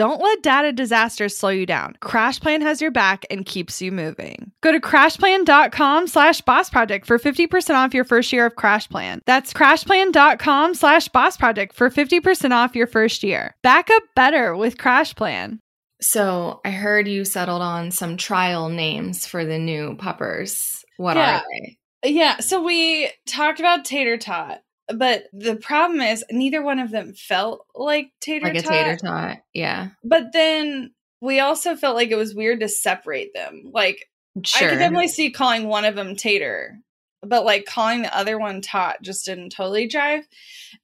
Don't let data disasters slow you down. CrashPlan has your back and keeps you moving. Go to crashplan.com slash boss project for 50% off your first year of CrashPlan. That's crashplan.com slash boss project for 50% off your first year. Back up better with CrashPlan. So I heard you settled on some trial names for the new puppers. What Yeah. are they? Yeah, so we talked about tater tot, but the problem is neither one of them felt like tater Like a tot. tater tot. Yeah. But then we also felt like it was weird to separate them. Like Sure. I could definitely see calling one of them Tater, but like calling the other one Tot just didn't totally jive.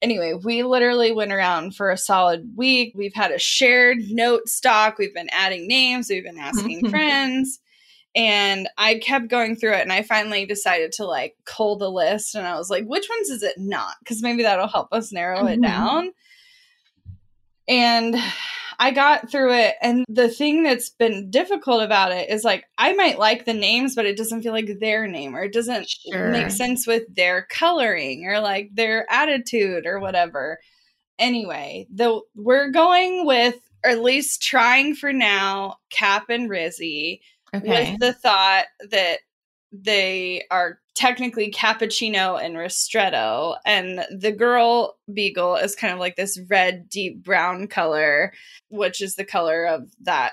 Anyway, we literally went around for a solid week. We've had a shared note stock. We've been adding names. We've been asking friends. And I kept going through it and I finally decided to like cull the list. And I was like, which ones is it not? Because maybe that'll help us narrow it Mhm. down. And I got through it. And the thing that's been difficult about it is like, I might like the names, but it doesn't feel like their name or it doesn't Sure. make sense with their coloring or like their attitude or whatever. Anyway, the we're going with, or at least trying for now, Cap and Rizzy Okay. with the thought that they are technically cappuccino and ristretto and the girl beagle is kind of like this red deep brown color which is the color of that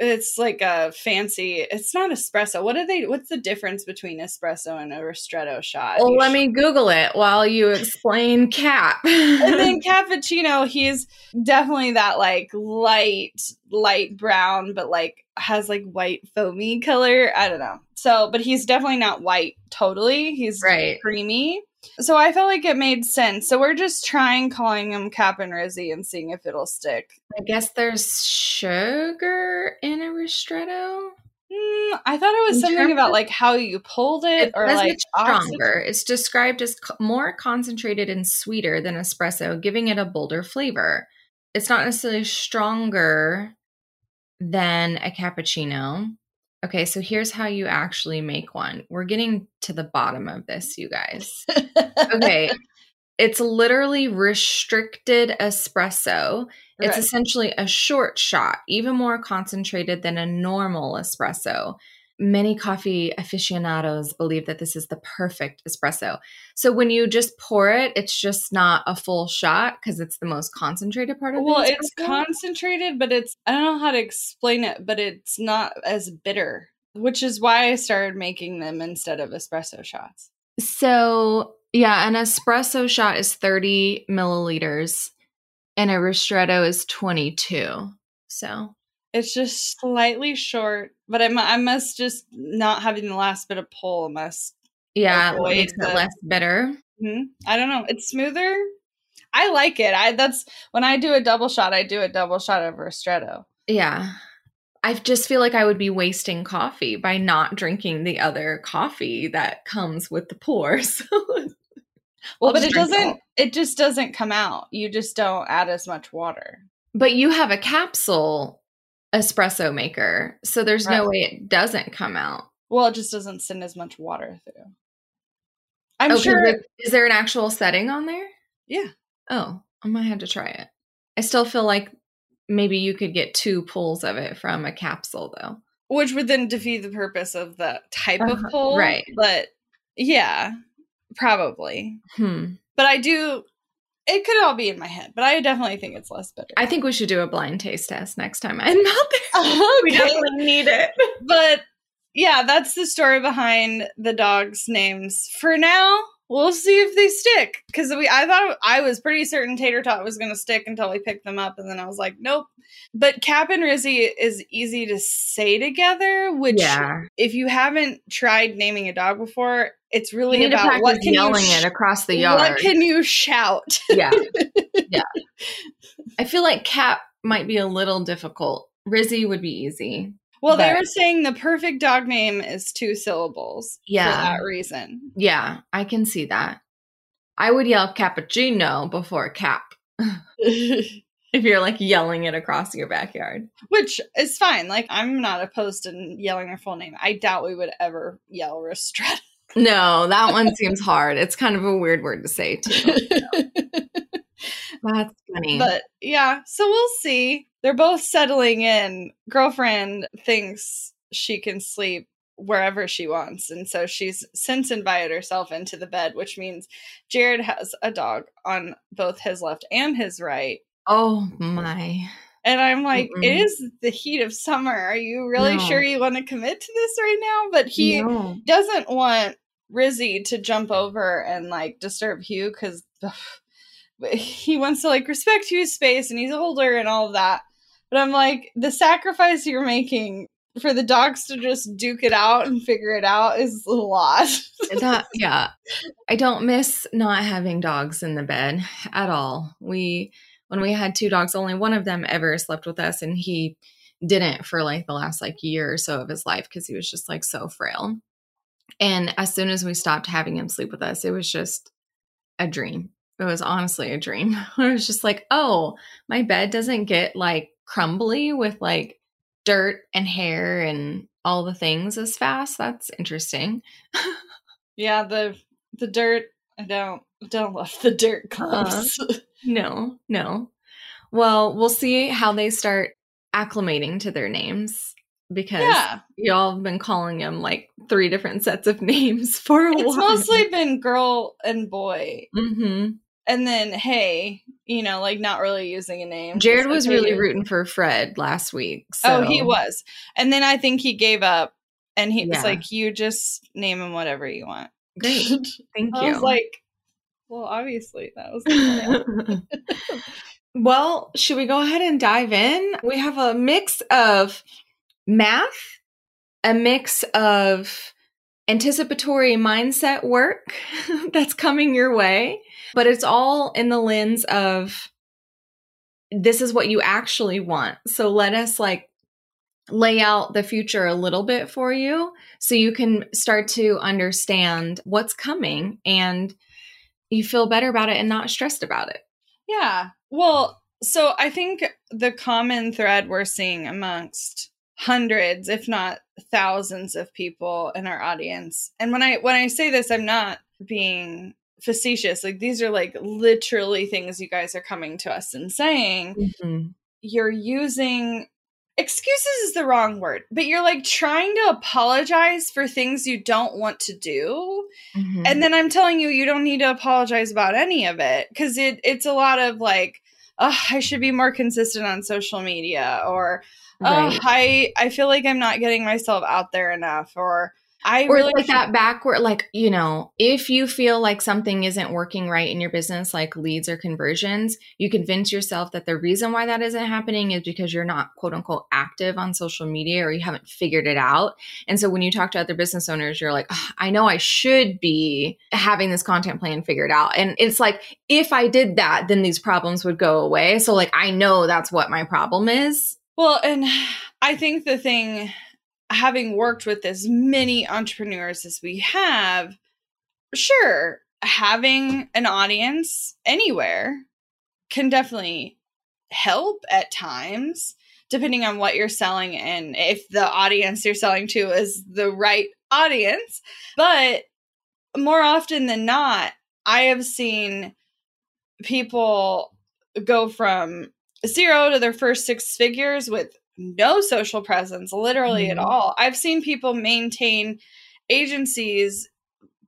it's like a fancy it's not espresso. What are they what's the difference between espresso and a ristretto shot? Well, let me Google it while you explain Cap. and then cappuccino he's definitely that like light light brown but like has like white foamy color. I don't know. So but he's definitely not white totally. He's Right. creamy so i felt like it made sense so we're just trying calling him cap and rizzy and seeing if it'll stick I guess there's sugar in a ristretto. Mm, i thought it was In something about like how you pulled it, It or like it's stronger. It's described as co- more concentrated and sweeter than espresso, giving it a bolder flavor. It's not necessarily stronger than a cappuccino. Okay, so here's how you actually make one. We're getting to the bottom of this, you guys. Okay. it's literally restricted espresso. It's Right. essentially a short shot, even more concentrated than a normal espresso. Many coffee aficionados believe that this is the perfect espresso. So when you just pour it, it's just not a full shot because it's the most concentrated part of it. well it's concentrated but it's i don't know how to explain it but it's not as bitter which is why i started making them instead of espresso shots So, yeah, an espresso shot is 30 milliliters and a ristretto is 22. So, it's just slightly short but i, mu- I must just not having the last bit of pull must yeah, it makes it less bitter. hmm, i don't know. It's smoother. I like it. I that's when i do a double shot i do a double shot of ristretto Yeah. I just feel like I would be wasting coffee by not drinking the other coffee that comes with the pour. So, well I'll but it doesn't it just doesn't come out. You just don't add as much water. But you have a capsule espresso maker, so there's no way it doesn't come out. well it just doesn't send as much water through I'm Okay, sure. Is there an actual setting on there? Yeah. Oh, I might have to try it. I still feel like maybe you could get two pulls of it from a capsule, though. which would then defeat the purpose of the type of Uh-huh, pull. right. But yeah, probably. Hmm. But I do. It could all be in my head, but I definitely think it's less bitter. I think we should do a blind taste test next time I'm out there. We definitely need it. but yeah, that's the story behind the dogs' names. For now, we'll see if they stick. Because we, I thought I was pretty certain Tater Tot was going to stick until we picked them up, and then I was like, nope. But Cap and Rizzy is easy to say together. Which, Yeah. if you haven't tried naming a dog before, it's really about what can yelling you sh- it across the yard. What can you shout? yeah. Yeah. I feel like Cap might be a little difficult. Rizzy would be easy. Well, they were saying the perfect dog name is two syllables. Yeah. For that reason. Yeah, I can see that. I would yell cappuccino before cap if you're like yelling it across your backyard. Which is fine. Like, I'm not opposed to yelling her full name. I doubt we would ever yell Ristretto. No, that one seems hard. It's kind of a weird word to say too. That's funny. but yeah, so we'll see. They're both settling in. Girlfriend thinks she can sleep wherever she wants. And so she's since invited herself into the bed, which means Jared has a dog on both his left and his right. oh my. And I'm like, Mm-mm. it is the heat of summer. Are you really No. sure you want to commit to this right now? But he No. doesn't want Rizzy to jump over and like disturb Hugh because he wants to like respect Hugh's space and he's older and all of that. But I'm like, the sacrifice you're making for the dogs to just duke it out and figure it out is a lot. that yeah i don't miss not having dogs in the bed at all we when we had two dogs only one of them ever slept with us and he didn't for like the last like year or so of his life because he was just like so frail. And as soon as we stopped having him sleep with us it was just a dream. It was honestly a dream. It was just like oh my bed doesn't get like crumbly with like dirt and hair and all the things as fast. That's interesting. Yeah, the the dirt. I don't don't love the dirt clumps. No, no. Well, we'll see how they start acclimating to their names because yeah, y'all have been calling them like three different sets of names for a it's while. It's mostly been girl and boy, hmm and then hey, you know, like not really using a name. Jared was like, really rooting for Fred last week. So. Oh, he was. And then I think he gave up and he Yeah. was like, You just name him whatever you want. Great. Thank I you. was like, Well, obviously that was well, should we go ahead and dive in? We have a mix of math, a mix of anticipatory mindset work that's coming your way, but it's all in the lens of this is what you actually want. So let us like lay out the future a little bit for you so you can start to understand what's coming and you feel better about it and not stressed about it. Yeah. Well, so I think the common thread we're seeing amongst hundreds, if not thousands of people in our audience. And when I when I say this, I'm not being facetious. Like these are like literally things you guys are coming to us and saying. Mm-hmm. You're using excuses is the wrong word, but you're like trying to apologize for things you don't want to do. Mm-hmm. And then I'm telling you, you don't need to apologize about any of it because it it's a lot of like, oh, I should be more consistent on social media, or oh, I I feel like I'm not getting myself out there enough, or I or really like that backward like you know if you feel like something isn't working right in your business like leads or conversions you convince yourself that the reason why that isn't happening is because you're not quote unquote active on social media or you haven't figured it out. And so when you talk to other business owners you're like "Ugh, i know i should be having this content plan figured out. And it's like if i did that then these problems would go away. So like i know that's what my problem is. Well, and I think the thing, having worked with as many entrepreneurs as we have, sure, having an audience anywhere can definitely help at times, depending on what you're selling and if the audience you're selling to is the right audience. But more often than not, I have seen people go from zero to their first six figures with no social presence, literally mm-hmm. at all. I've seen people maintain agencies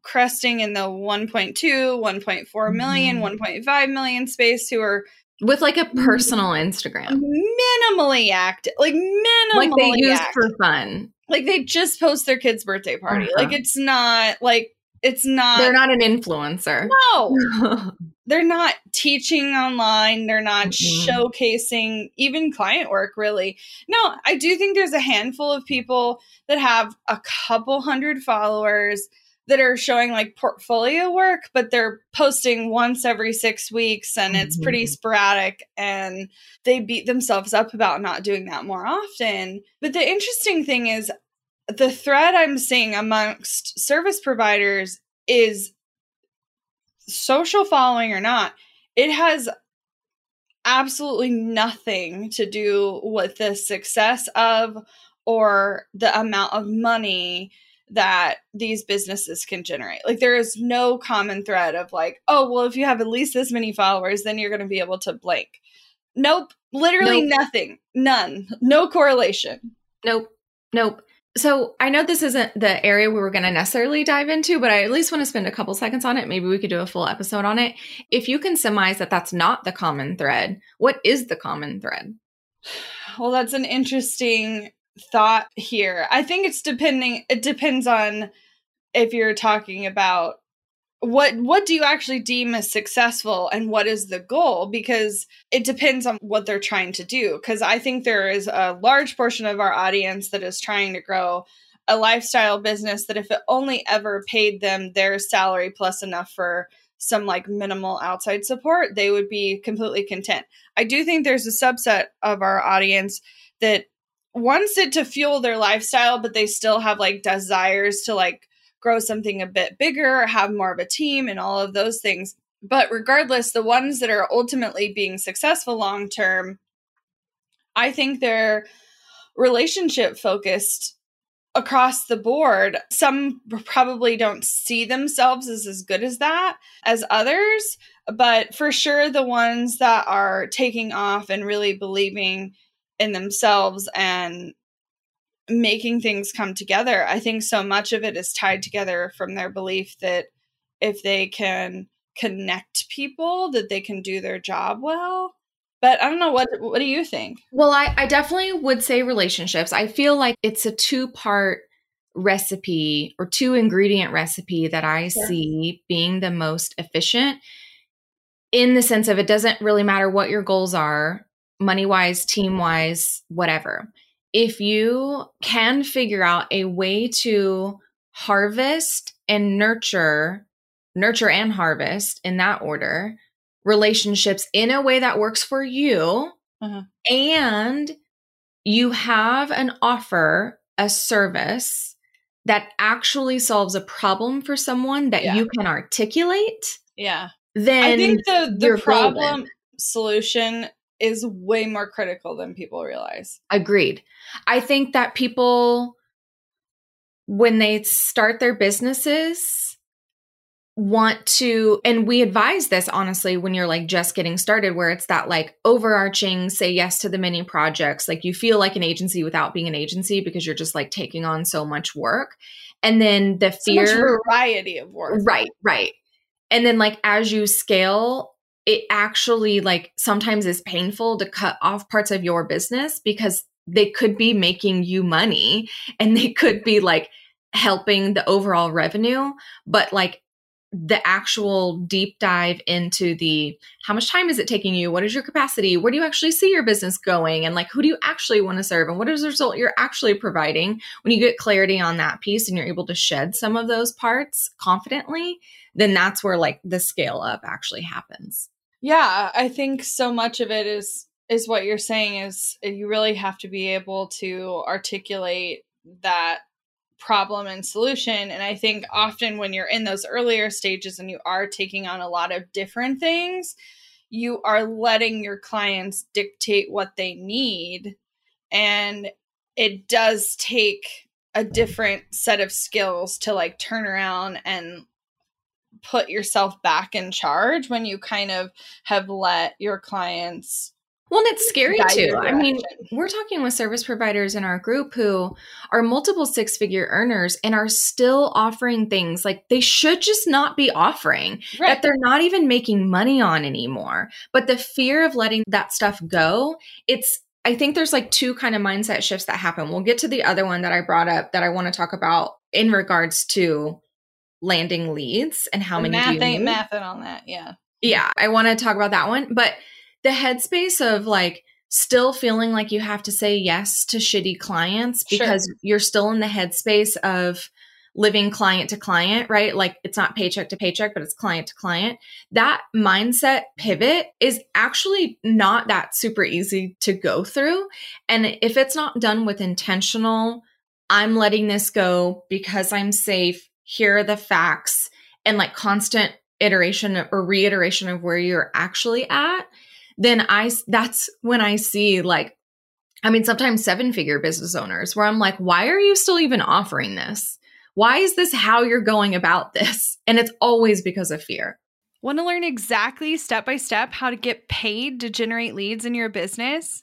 cresting in the 1.2, 1.4 million, mm-hmm. 1.5 million space who are with like a personal Instagram, minimally active, like minimally like they use active. for fun. Like they just post their kid's birthday party. Uh-huh. Like it's not like it's not. They're not an influencer. No, they're not teaching online. They're not mm-hmm. showcasing even client work. Really, no. I do think there's a handful of people that have a couple hundred followers that are showing like portfolio work, but they're posting once every six weeks and it's mm-hmm. pretty sporadic and they beat themselves up about not doing that more often. But the interesting thing is the thread I'm seeing amongst service providers is social following or not, it has absolutely nothing to do with the success of or the amount of money that these businesses can generate. Like there is no common thread of like, oh, well, if you have at least this many followers, then you're going to be able to blank. Nope. Literally nope. nothing. None. No correlation. Nope. Nope. So I know this isn't the area we were going to necessarily dive into, but I at least want to spend a couple seconds on it. Maybe we could do a full episode on it. If you can surmise that that's not the common thread, what is the common thread? Well, that's an interesting thought here. I think it's depending it depends on if you're talking about what what do you actually deem as successful and what is the goal because it depends on what they're trying to do because I think there is a large portion of our audience that is trying to grow a lifestyle business that if it only ever paid them their salary plus enough for some like minimal outside support, they would be completely content. I do think there's a subset of our audience that wants it to fuel their lifestyle, but they still have like desires to like grow something a bit bigger, have more of a team, and all of those things. But regardless, the ones that are ultimately being successful long term, I think they're relationship focused across the board. Some probably don't see themselves as as good as that as others, but for sure, the ones that are taking off and really believing in themselves and making things come together. I think so much of it is tied together from their belief that if they can connect people, that they can do their job well. But I don't know what what do you think? Well, I, I definitely would say relationships. I feel like it's a two part recipe or two ingredient recipe that I see being the most efficient in the sense of it doesn't really matter what your goals are money wise, team wise, whatever. If you can figure out a way to harvest and nurture, nurture and harvest in that order, relationships in a way that works for you, uh-huh. and you have an offer, a service that actually solves a problem for someone that yeah. you can articulate. Yeah. Then I think the, the problem solution is way more critical than people realize. Agreed. I think that people, when they start their businesses, want to, and we advise this honestly when you're like just getting started, where it's that like overarching say yes to the many projects. Like you feel like an agency without being an agency because you're just like taking on so much work. And then the fear so variety of work. Right, right. And then like as you scale, it actually like sometimes is painful to cut off parts of your business because they could be making you money and they could be like helping the overall revenue but like the actual deep dive into the how much time is it taking you? What is your capacity? Where do you actually see your business going? And like who do you actually want to serve? And what is the result you're actually providing? When you get clarity on that piece and you're able to shed some of those parts confidently then that's where like the scale up actually happens yeah, I think so much of it is is what you're saying is uh, you really have to be able to articulate that problem and solution and I think often when you're in those earlier stages and you are taking on a lot of different things, you are letting your clients dictate what they need and it does take a different set of skills to like turn around and put yourself back in charge when you kind of have let your clients well, and it's scary too. I mean, we're talking with service providers in our group who are multiple six figure earners and are still offering things like they should just not be offering right. that they're not even making money on anymore. But the fear of letting that stuff go, it's, I think there's like two kind of mindset shifts that happen. We'll get to the other one that I brought up that I want to talk about in regards to landing leads and how the many math ain't mathing on that. Yeah. Yeah. I want to talk about that one. But the headspace of like still feeling like you have to say yes to shitty clients because sure. you're still in the headspace of living client to client, right? Like it's not paycheck to paycheck, but it's client to client. That mindset pivot is actually not that super easy to go through. And if it's not done with intentional, I'm letting this go because I'm safe, here are the facts, and like constant iteration or reiteration of where you're actually at, then I that's when I see like I mean sometimes seven figure business owners where I'm like why are you still even offering this? Why is this how you're going about this? And it's always because of fear. Want to learn exactly step by step how to get paid to generate leads in your business?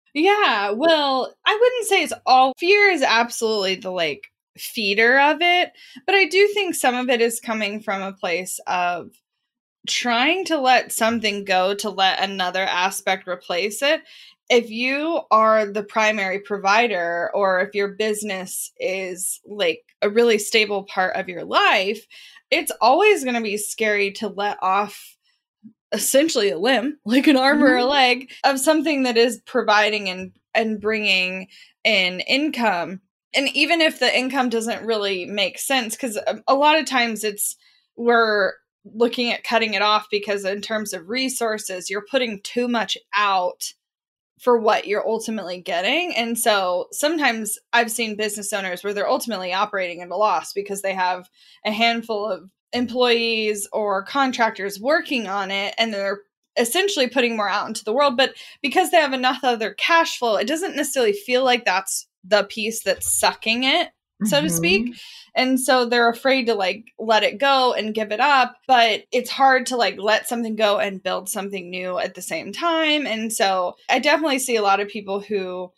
Yeah, well, I wouldn't say it's all fear is absolutely the like feeder of it, but I do think some of it is coming from a place of trying to let something go to let another aspect replace it. If you are the primary provider or if your business is like a really stable part of your life, it's always going to be scary to let off essentially a limb, like an arm mm-hmm. or a mm-hmm. leg of something that is providing and and bringing in income. And even if the income doesn't really make sense cuz a lot of times it's we're looking at cutting it off because in terms of resources, you're putting too much out for what you're ultimately getting. And so sometimes I've seen business owners where they're ultimately operating at a loss because they have a handful of employees or contractors working on it and they're essentially putting more out into the world. But because they have enough other cash flow, it doesn't necessarily feel like that's the piece that's sucking it, so mm-hmm. to speak. Mm-hmm. And so they're afraid to like let it go and give it up, but it's hard to like let something go and build something new at the same time. And so I definitely see a lot of people who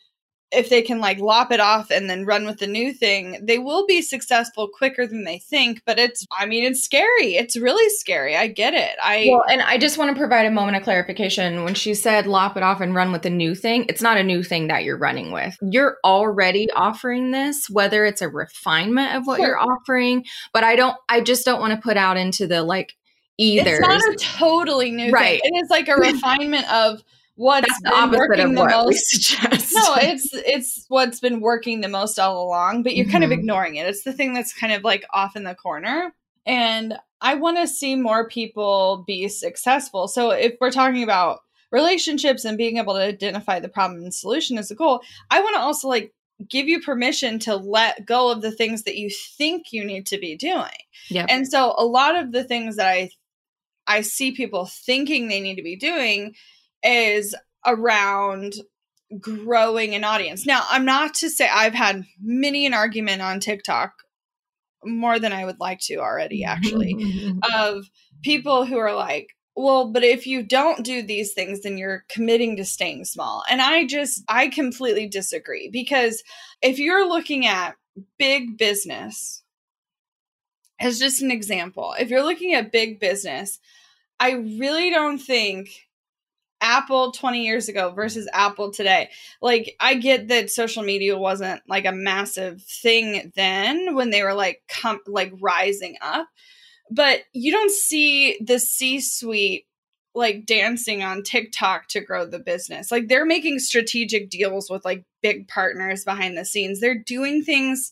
if they can like lop it off and then run with the new thing, they will be successful quicker than they think. But it's, I mean, it's scary. It's really scary. I get it. I well, and I just want to provide a moment of clarification. When she said lop it off and run with the new thing, it's not a new thing that you're running with. You're already offering this, whether it's a refinement of what sure. you're offering. But I don't, I just don't want to put out into the like either. It's not a totally new right. thing. It is like a refinement of what's That's the opposite of what most, we suggest. No, it's it's what's been working the most all along, but you're mm-hmm. kind of mm-hmm. ignoring it. It's the thing that's kind of like off in the corner. And I want to see more people be successful. So if we're talking about relationships and being able to identify the problem and solution as a goal, I want to also like give you permission to let go of the things that you think you need to be doing. Yeah. And so a lot of the things that I I see people thinking they need to be doing is around growing an audience. Now, I'm not to say I've had many an argument on TikTok, more than I would like to already, actually, of people who are like, well, but if you don't do these things, then you're committing to staying small. And I just, I completely disagree because if you're looking at big business, as just an example, if you're looking at big business, I really don't think Apple 20 years ago versus Apple today. Like, I get that social media wasn't like a massive thing then when they were like, com- like rising up, but you don't see the C suite like dancing on TikTok to grow the business. Like, they're making strategic deals with like big partners behind the scenes. They're doing things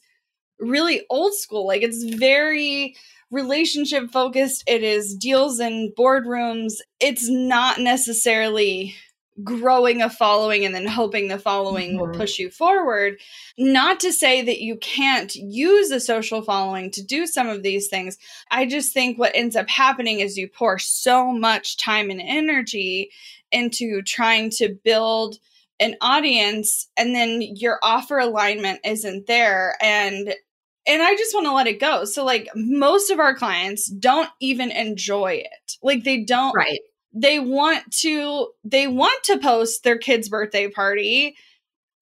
really old school. Like, it's very relationship focused, it is deals in boardrooms. It's not necessarily growing a following and then hoping the following mm-hmm. will push you forward. Not to say that you can't use a social following to do some of these things. I just think what ends up happening is you pour so much time and energy into trying to build an audience and then your offer alignment isn't there and and I just want to let it go. So like most of our clients don't even enjoy it. Like they don't right. They want to they want to post their kid's birthday party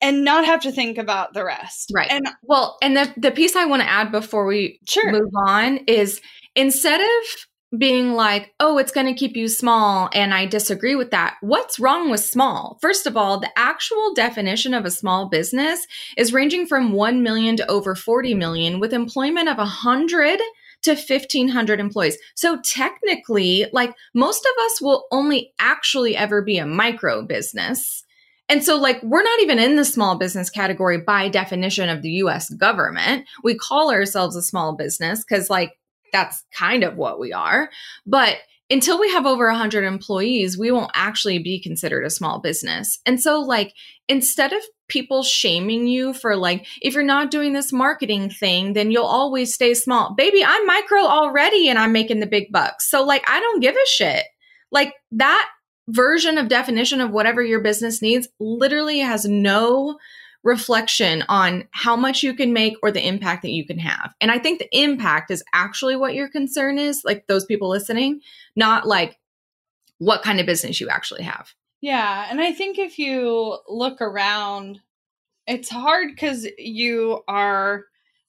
and not have to think about the rest. Right. And well, and the the piece I want to add before we sure. move on is instead of being like, oh, it's going to keep you small. And I disagree with that. What's wrong with small? First of all, the actual definition of a small business is ranging from 1 million to over 40 million with employment of 100 to 1500 employees. So technically, like most of us will only actually ever be a micro business. And so, like, we're not even in the small business category by definition of the US government. We call ourselves a small business because, like, that's kind of what we are. But until we have over 100 employees, we won't actually be considered a small business. And so, like, instead of people shaming you for, like, if you're not doing this marketing thing, then you'll always stay small. Baby, I'm micro already and I'm making the big bucks. So, like, I don't give a shit. Like, that version of definition of whatever your business needs literally has no reflection on how much you can make or the impact that you can have. And I think the impact is actually what your concern is, like those people listening, not like what kind of business you actually have. Yeah. And I think if you look around, it's hard because you are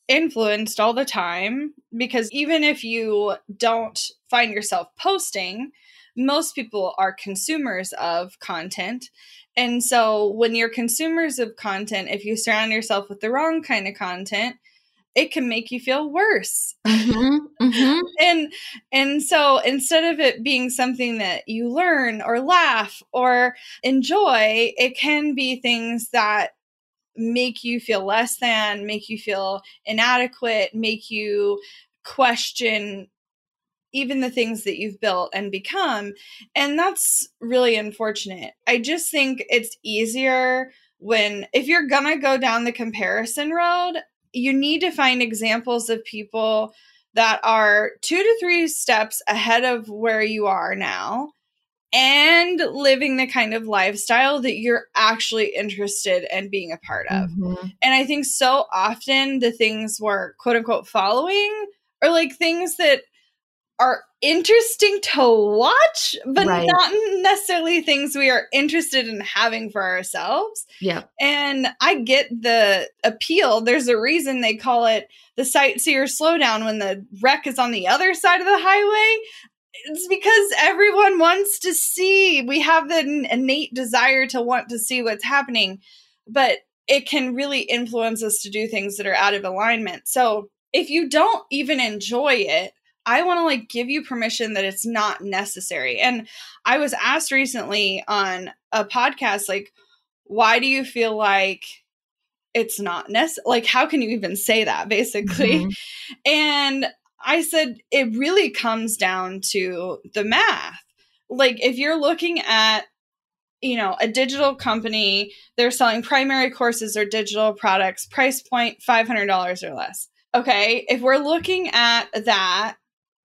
influenced all the time. Because even if you don't find yourself posting, most people are consumers of content And so when you're consumers of content, if you surround yourself with the wrong kind of content, it can make you feel worse. Mm-hmm, mm-hmm. and and so instead of it being something that you learn or laugh or enjoy, it can be things that make you feel less than, make you feel inadequate, make you question even the things that you've built and become. And that's really unfortunate. I just think it's easier when, if you're gonna go down the comparison road, you need to find examples of people that are two to three steps ahead of where you are now and living the kind of lifestyle that you're actually interested in being a part of. Mm-hmm. And I think so often the things we're quote unquote following are like things that are interesting to watch, but right. not necessarily things we are interested in having for ourselves. Yeah. And I get the appeal. There's a reason they call it the sightseer slowdown when the wreck is on the other side of the highway. It's because everyone wants to see. We have the innate desire to want to see what's happening, but it can really influence us to do things that are out of alignment. So if you don't even enjoy it, I want to like give you permission that it's not necessary. And I was asked recently on a podcast, like, why do you feel like it's not necessary? Like, how can you even say that, basically? Mm-hmm. And I said, it really comes down to the math. Like, if you're looking at you know, a digital company, they're selling primary courses or digital products, price point $500 or less. Okay, if we're looking at that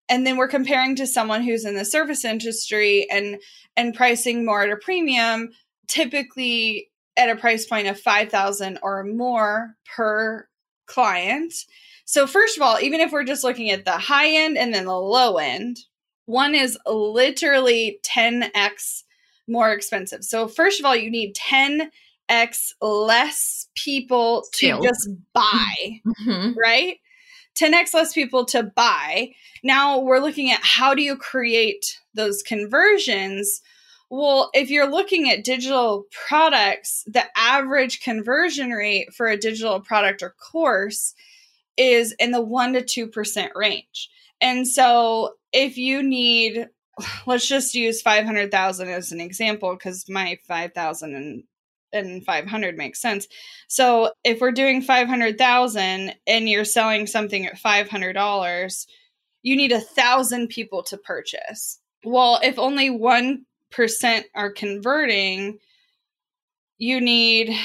and then we're comparing to someone who's in the service industry and and pricing more at a premium typically at a price point of 5000 or more per client. So first of all even if we're just looking at the high end and then the low end one is literally 10x more expensive. So first of all you need 10x less people to just buy mm-hmm. right 10x less people to buy. Now we're looking at how do you create those conversions? Well, if you're looking at digital products, the average conversion rate for a digital product or course is in the 1 to 2% range. And so if you need let's just use 500,000 as an example because my 5,000 and and 500 makes sense. So if we're doing 500,000 and you're selling something at $500, you need a thousand people to purchase. Well, if only 1% are converting, you need,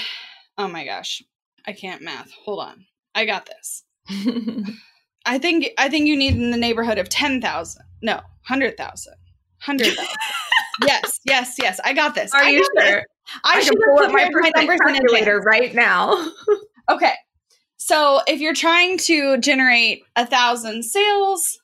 oh my gosh, I can't math. Hold on. I got this. I think I think you need in the neighborhood of 10,000. No, 100,000. 100,000. yes, yes, yes. I got this. Are I you sure? This. I, I should pull up my, my numbers calculator right now. okay. So if you're trying to generate a thousand sales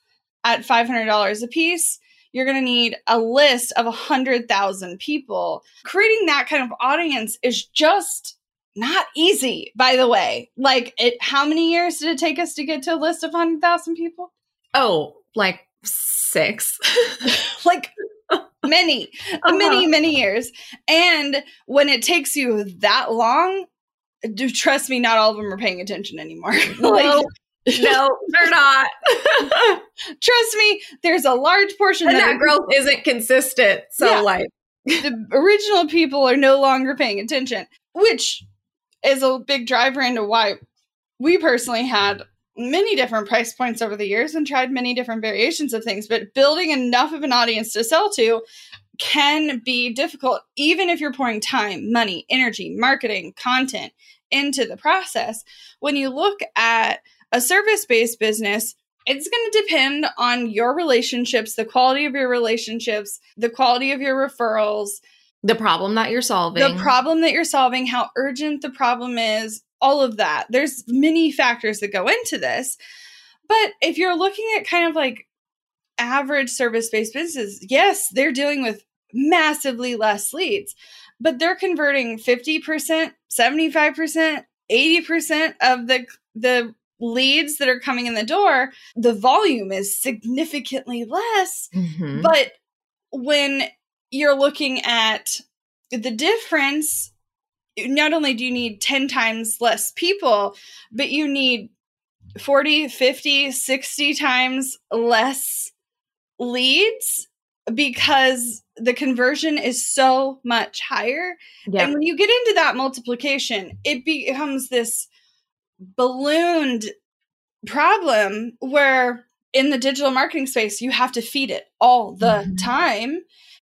at $500 a piece, you're going to need a list of a 100,000 people. Creating that kind of audience is just not easy, by the way. Like, it, how many years did it take us to get to a list of 100,000 people? Oh, like six. like many, uh-huh. many, many years. And when it takes you that long, do trust me, not all of them are paying attention anymore. like, no, they're not. trust me, there's a large portion and that, that growth isn't consistent. So, yeah, like, the original people are no longer paying attention, which is a big driver into why we personally had many different price points over the years and tried many different variations of things, but building enough of an audience to sell to can be difficult, even if you're pouring time, money, energy, marketing, content into the process. When you look at a service based business, it's going to depend on your relationships, the quality of your relationships, the quality of your referrals, the problem that you're solving, the problem that you're solving, how urgent the problem is, all of that. There's many factors that go into this. But if you're looking at kind of like average service based businesses, yes, they're dealing with massively less leads, but they're converting 50%, 75%, 80% of the the leads that are coming in the door, the volume is significantly less. Mm-hmm. But when you're looking at the difference not only do you need 10 times less people, but you need 40, 50, 60 times less leads because the conversion is so much higher. Yep. And when you get into that multiplication, it becomes this ballooned problem where in the digital marketing space, you have to feed it all the mm-hmm. time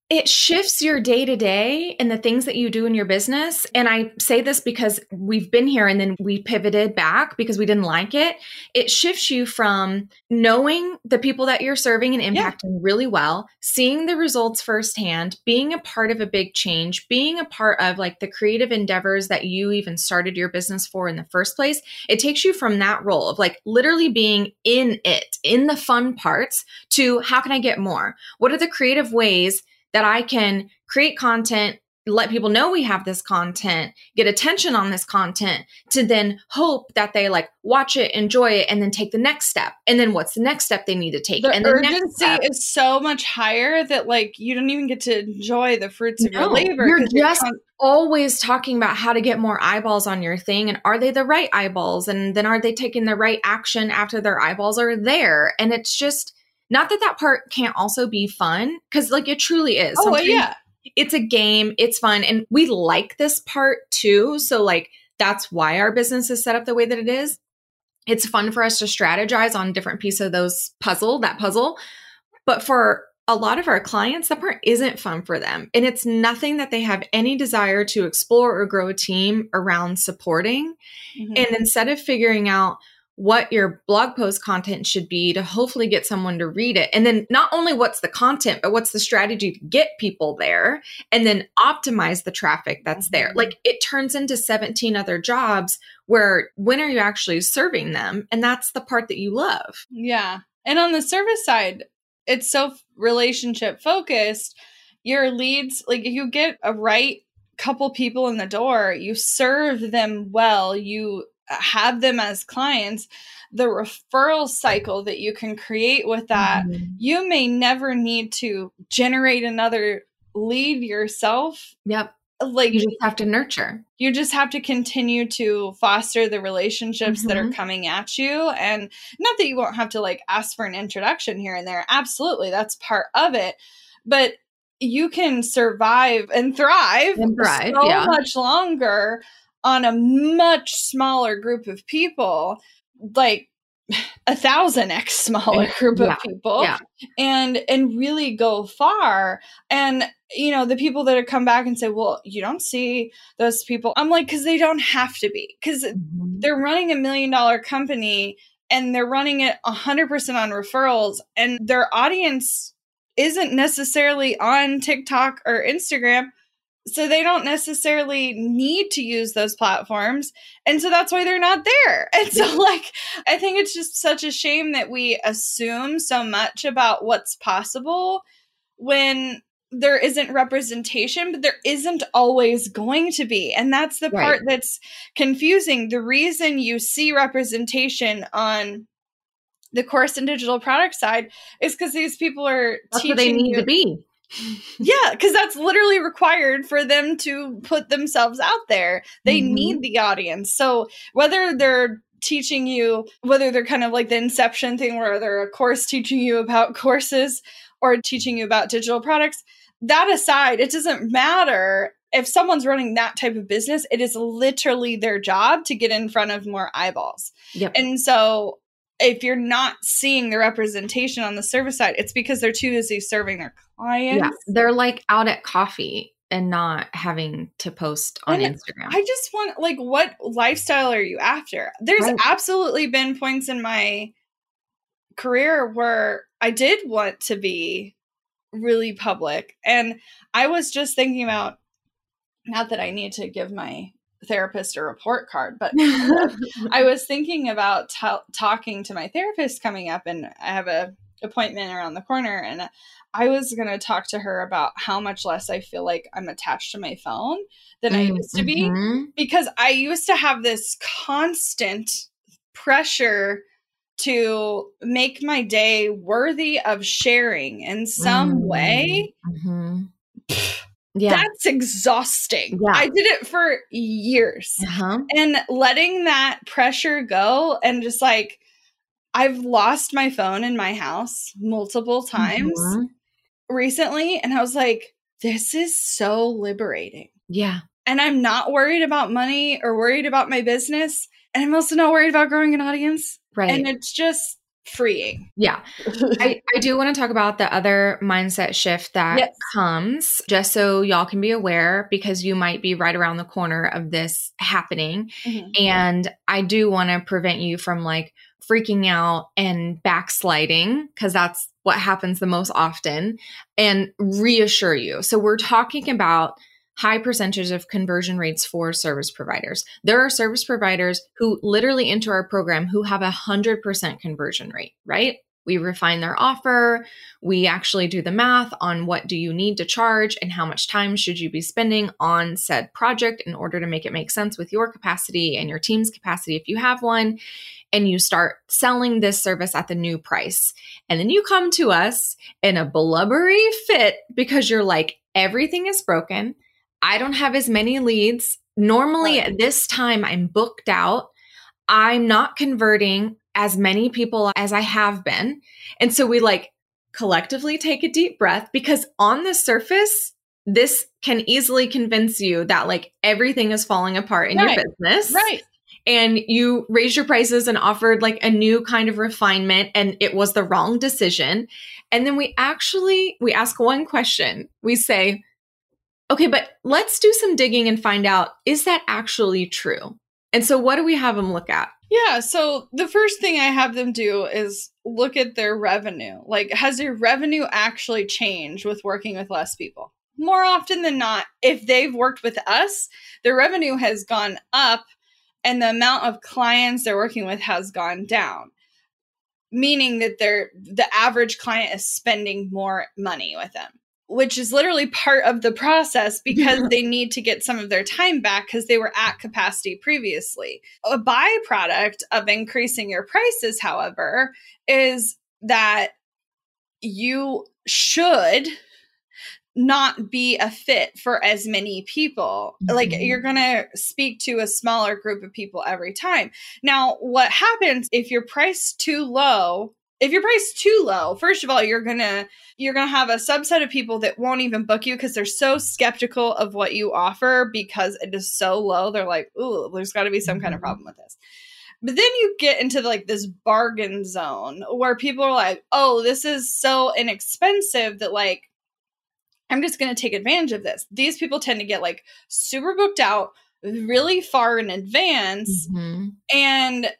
it shifts your day to day and the things that you do in your business. And I say this because we've been here and then we pivoted back because we didn't like it. It shifts you from knowing the people that you're serving and impacting yeah. really well, seeing the results firsthand, being a part of a big change, being a part of like the creative endeavors that you even started your business for in the first place. It takes you from that role of like literally being in it, in the fun parts, to how can I get more? What are the creative ways? That I can create content, let people know we have this content, get attention on this content to then hope that they like watch it, enjoy it, and then take the next step. And then what's the next step they need to take? The and the urgency is so much higher that like you don't even get to enjoy the fruits of no, your labor. You're just always talking about how to get more eyeballs on your thing and are they the right eyeballs? And then are they taking the right action after their eyeballs are there? And it's just not that that part can't also be fun, because like it truly is. Oh, Sometimes yeah. It's a game, it's fun, and we like this part too. So, like, that's why our business is set up the way that it is. It's fun for us to strategize on different pieces of those puzzle, that puzzle. But for a lot of our clients, that part isn't fun for them. And it's nothing that they have any desire to explore or grow a team around supporting. Mm-hmm. And instead of figuring out, what your blog post content should be to hopefully get someone to read it. And then not only what's the content, but what's the strategy to get people there and then optimize the traffic that's there. Mm-hmm. Like it turns into 17 other jobs where when are you actually serving them? And that's the part that you love. Yeah. And on the service side, it's so relationship focused. Your leads, like if you get a right couple people in the door, you serve them well, you have them as clients, the referral cycle that you can create with that, mm-hmm. you may never need to generate another lead yourself. Yep. Like you just have to nurture. You just have to continue to foster the relationships mm-hmm. that are mm-hmm. coming at you. And not that you won't have to like ask for an introduction here and there. Absolutely. That's part of it. But you can survive and thrive, and thrive so yeah. much longer on a much smaller group of people, like a thousand x smaller group yeah, of people yeah. and and really go far and you know the people that have come back and say well you don't see those people i'm like because they don't have to be because mm-hmm. they're running a million dollar company and they're running it 100% on referrals and their audience isn't necessarily on tiktok or instagram so they don't necessarily need to use those platforms. And so that's why they're not there. And so like i think it's just such a shame that we assume so much about what's possible when there isn't representation but there isn't always going to be. And that's the right. part that's confusing. The reason you see representation on the course and digital product side is because these people are that's teaching they need you, to be yeah, because that's literally required for them to put themselves out there. They mm-hmm. need the audience. So whether they're teaching you, whether they're kind of like the inception thing where they're a course teaching you about courses or teaching you about digital products, that aside, it doesn't matter if someone's running that type of business, it is literally their job to get in front of more eyeballs. Yep. And so if you're not seeing the representation on the service side, it's because they're too busy serving their clients. Yeah, they're like out at coffee and not having to post on and Instagram. I just want like what lifestyle are you after? There's right. absolutely been points in my career where I did want to be really public and I was just thinking about not that I need to give my therapist a report card but i was thinking about t- talking to my therapist coming up and i have a appointment around the corner and i was going to talk to her about how much less i feel like i'm attached to my phone than mm-hmm. i used to be mm-hmm. because i used to have this constant pressure to make my day worthy of sharing in some mm-hmm. way mm-hmm. Yeah. That's exhausting. Yeah. I did it for years. uh-huh. And letting that pressure go and just like, I've lost my phone in my house multiple times Mhm. recently. And I was like, this is so liberating. Yeah. And I'm not worried about money or worried about my business. And I'm also not worried about growing an audience. Right. And it's just freeing. yeah. I, I do want to talk about the other mindset shift that Yes. comes, just so y'all can be aware, because you might be right around the corner of this happening. Mhm. And I do want to prevent you from like freaking out and backsliding, because that's what happens the most often, and reassure you. So, we're talking about high percentage of conversion rates for service providers. There are service providers who literally enter our program who have a 100% conversion rate, right? We refine their offer. We actually do the math on what do you need to charge and how much time should you be spending on said project in order to make it make sense with your capacity and your team's capacity if you have one. And you start selling this service at the new price. And then you come to us in a blubbery fit because you're like, everything is broken. I don't have as many leads. Normally Right. at this time, I'm booked out. I'm not converting as many people as I have been. And so we like collectively take a deep breath because on the surface, this can easily convince you that like everything is falling apart in Right. your business. Right. And you raised your prices and offered like a new kind of refinement and it was the wrong decision. And then we actually we ask one question. We say, okay, but let's do some digging and find out is that actually true? And so what do we have them look at? Yeah. So the first thing I have them do is look at their revenue. Like, has your revenue actually changed with working with less people? More often than not, if they've worked with us, their revenue has gone up and the amount of clients they're working with has gone down. Meaning that they're the average client is spending more money with them, which is literally part of the process because they need to get some of their time back because they were at capacity previously. A byproduct of increasing your prices, however, is that you should not be a fit for as many people. Like Mhm. you're going to speak to a smaller group of people every time. Now, what happens if you're priced too low? If you're priced too low, first of all, you're to you're to have a subset of people that won't even book you because they're so skeptical of what you offer because it is so low. They're like, "Ooh, there's got to be some kind of Mhm. problem with this." But then you get into like this bargain zone where people are like, "Oh, this is so inexpensive that like I'm just to take advantage of this." These people tend to get like super booked out really far in advance and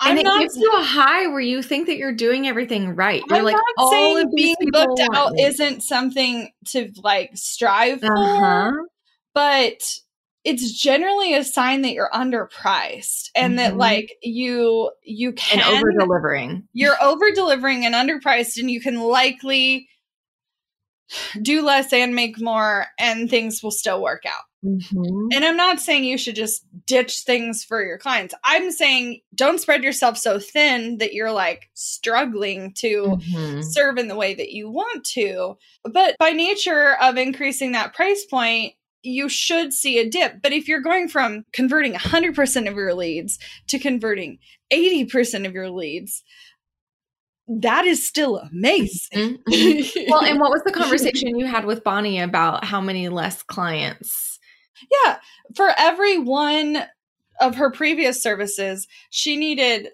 I'm and it not gives you a high where you think that you're doing everything right. You're I'm like not all saying of being people booked out me." isn't something to like strive uh-huh. for, but it's generally a sign that you're underpriced and that Mhm. like you you and can over delivering. you're over delivering and underpriced and you can likely do less and make more and things will still work out. And I'm not saying you should just ditch things for your clients. I'm saying don't spread yourself so thin that you're like struggling to Mhm. serve in the way that you want to. But by nature of increasing that price point, you should see a dip. But if you're going from converting 100% of your leads to converting 80% of your leads, that is still amazing. Mhm. well, and what was the conversation you had with Bonnie about how many less clients? Yeah, for every one of her previous services, she needed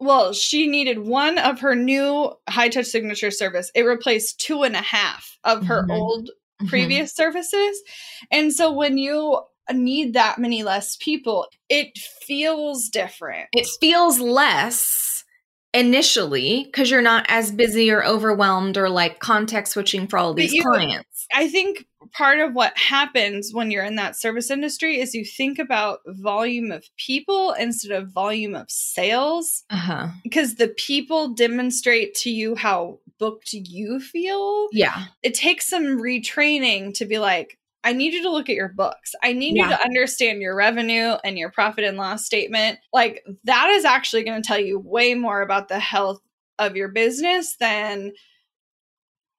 well, she needed one of her new high touch signature service. It replaced two and a half of her Mhm. old Mhm. previous services. And so when you need that many less people, it feels different. It feels less initially because you're not as busy or overwhelmed or like context switching for all these you- clients. I think part of what happens when you're in that service industry is you think about volume of people instead of volume of sales Uh huh. because the people demonstrate to you how booked you feel. Yeah. It takes some retraining to be like, I need you to look at your books. I need you to understand your revenue and your profit and loss statement. Like, that is actually going to tell you way more about the health of your business than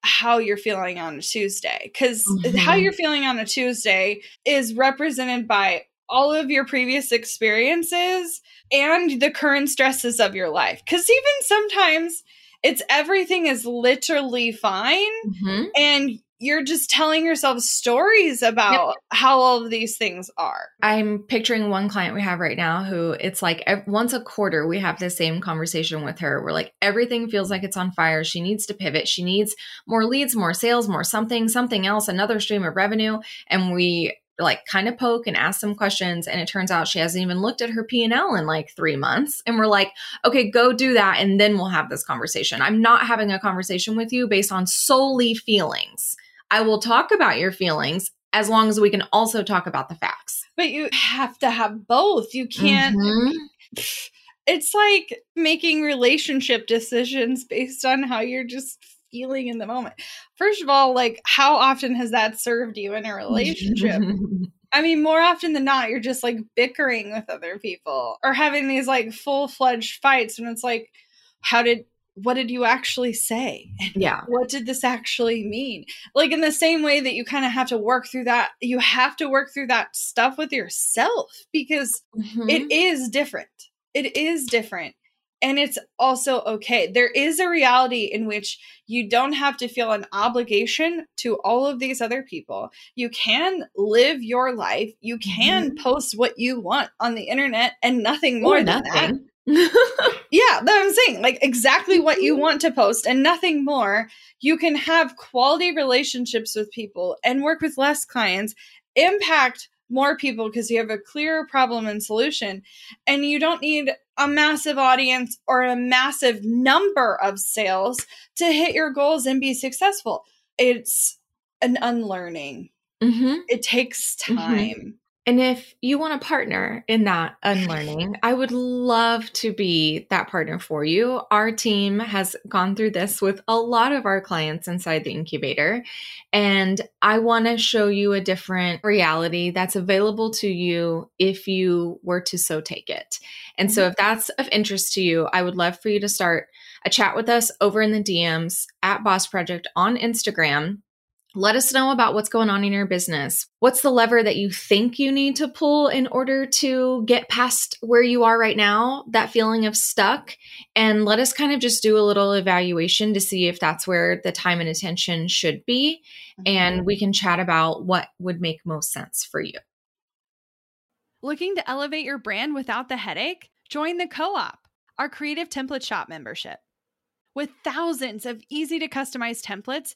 how you're feeling on a Tuesday. because Mhm. how you're feeling on a Tuesday is represented by all of your previous experiences and the current stresses of your life. Because even sometimes it's everything is literally fine Mhm. and you're just telling yourself stories about how all of these things are. I'm picturing one client we have right now who it's like once a quarter we have the same conversation with her. We're like everything feels like it's on fire. She needs to pivot. She needs more leads, more sales, more something, something else, another stream of revenue. And we like kind of poke and ask some questions and it turns out she hasn't even looked at her P&L in like 3 months and we're like, "Okay, go do that and then we'll have this conversation. I'm not having a conversation with you based on solely feelings. I will talk about your feelings as long as we can also talk about the facts." But you have to have both. You can't Mhm. it's like making relationship decisions based on how you're just feeling in the moment. First of all, like how often has that served you in a relationship? I mean, more often than not, you're just like bickering with other people or having these like full fledged fights. And it's like, how did, what did you actually say? yeah. What did this actually mean? Like, in the same way that you kind of have to work through that, you have to work through that stuff with yourself because Mhm. it is different. It is different. And it's also okay. There is a reality in which you don't have to feel an obligation to all of these other people. You can live your life. You can post what you want on the internet and nothing more Or than that. Yeah, that I'm saying. Like exactly what you want to post and nothing more. You can have quality relationships with people and work with less clients, impact more people because you have a clear problem and solution. And you don't need a massive audience or a massive number of sales to hit your goals and be successful. It's an unlearning. Mhm. It takes Mhm. time. And if you want a partner in that unlearning, I would love to be that partner for you. Our team has gone through this with a lot of our clients inside the incubator. And I want to show you a different reality that's available to you if you were to so take it. And so, mm-hmm. if that's of interest to you, I would love for you to start a chat with us over in the DMs at Boss Project on Instagram. Let us know about what's going on in your business. What's the lever that you think you need to pull in order to get past where you are right now, that feeling of stuck? And let us kind of just do a little evaluation to see if that's where the time and attention should be. And mm-hmm. we can chat about what would make most sense for you. Looking to elevate your brand without the headache? Join the Co op, our creative template shop membership. With thousands of easy to customize templates,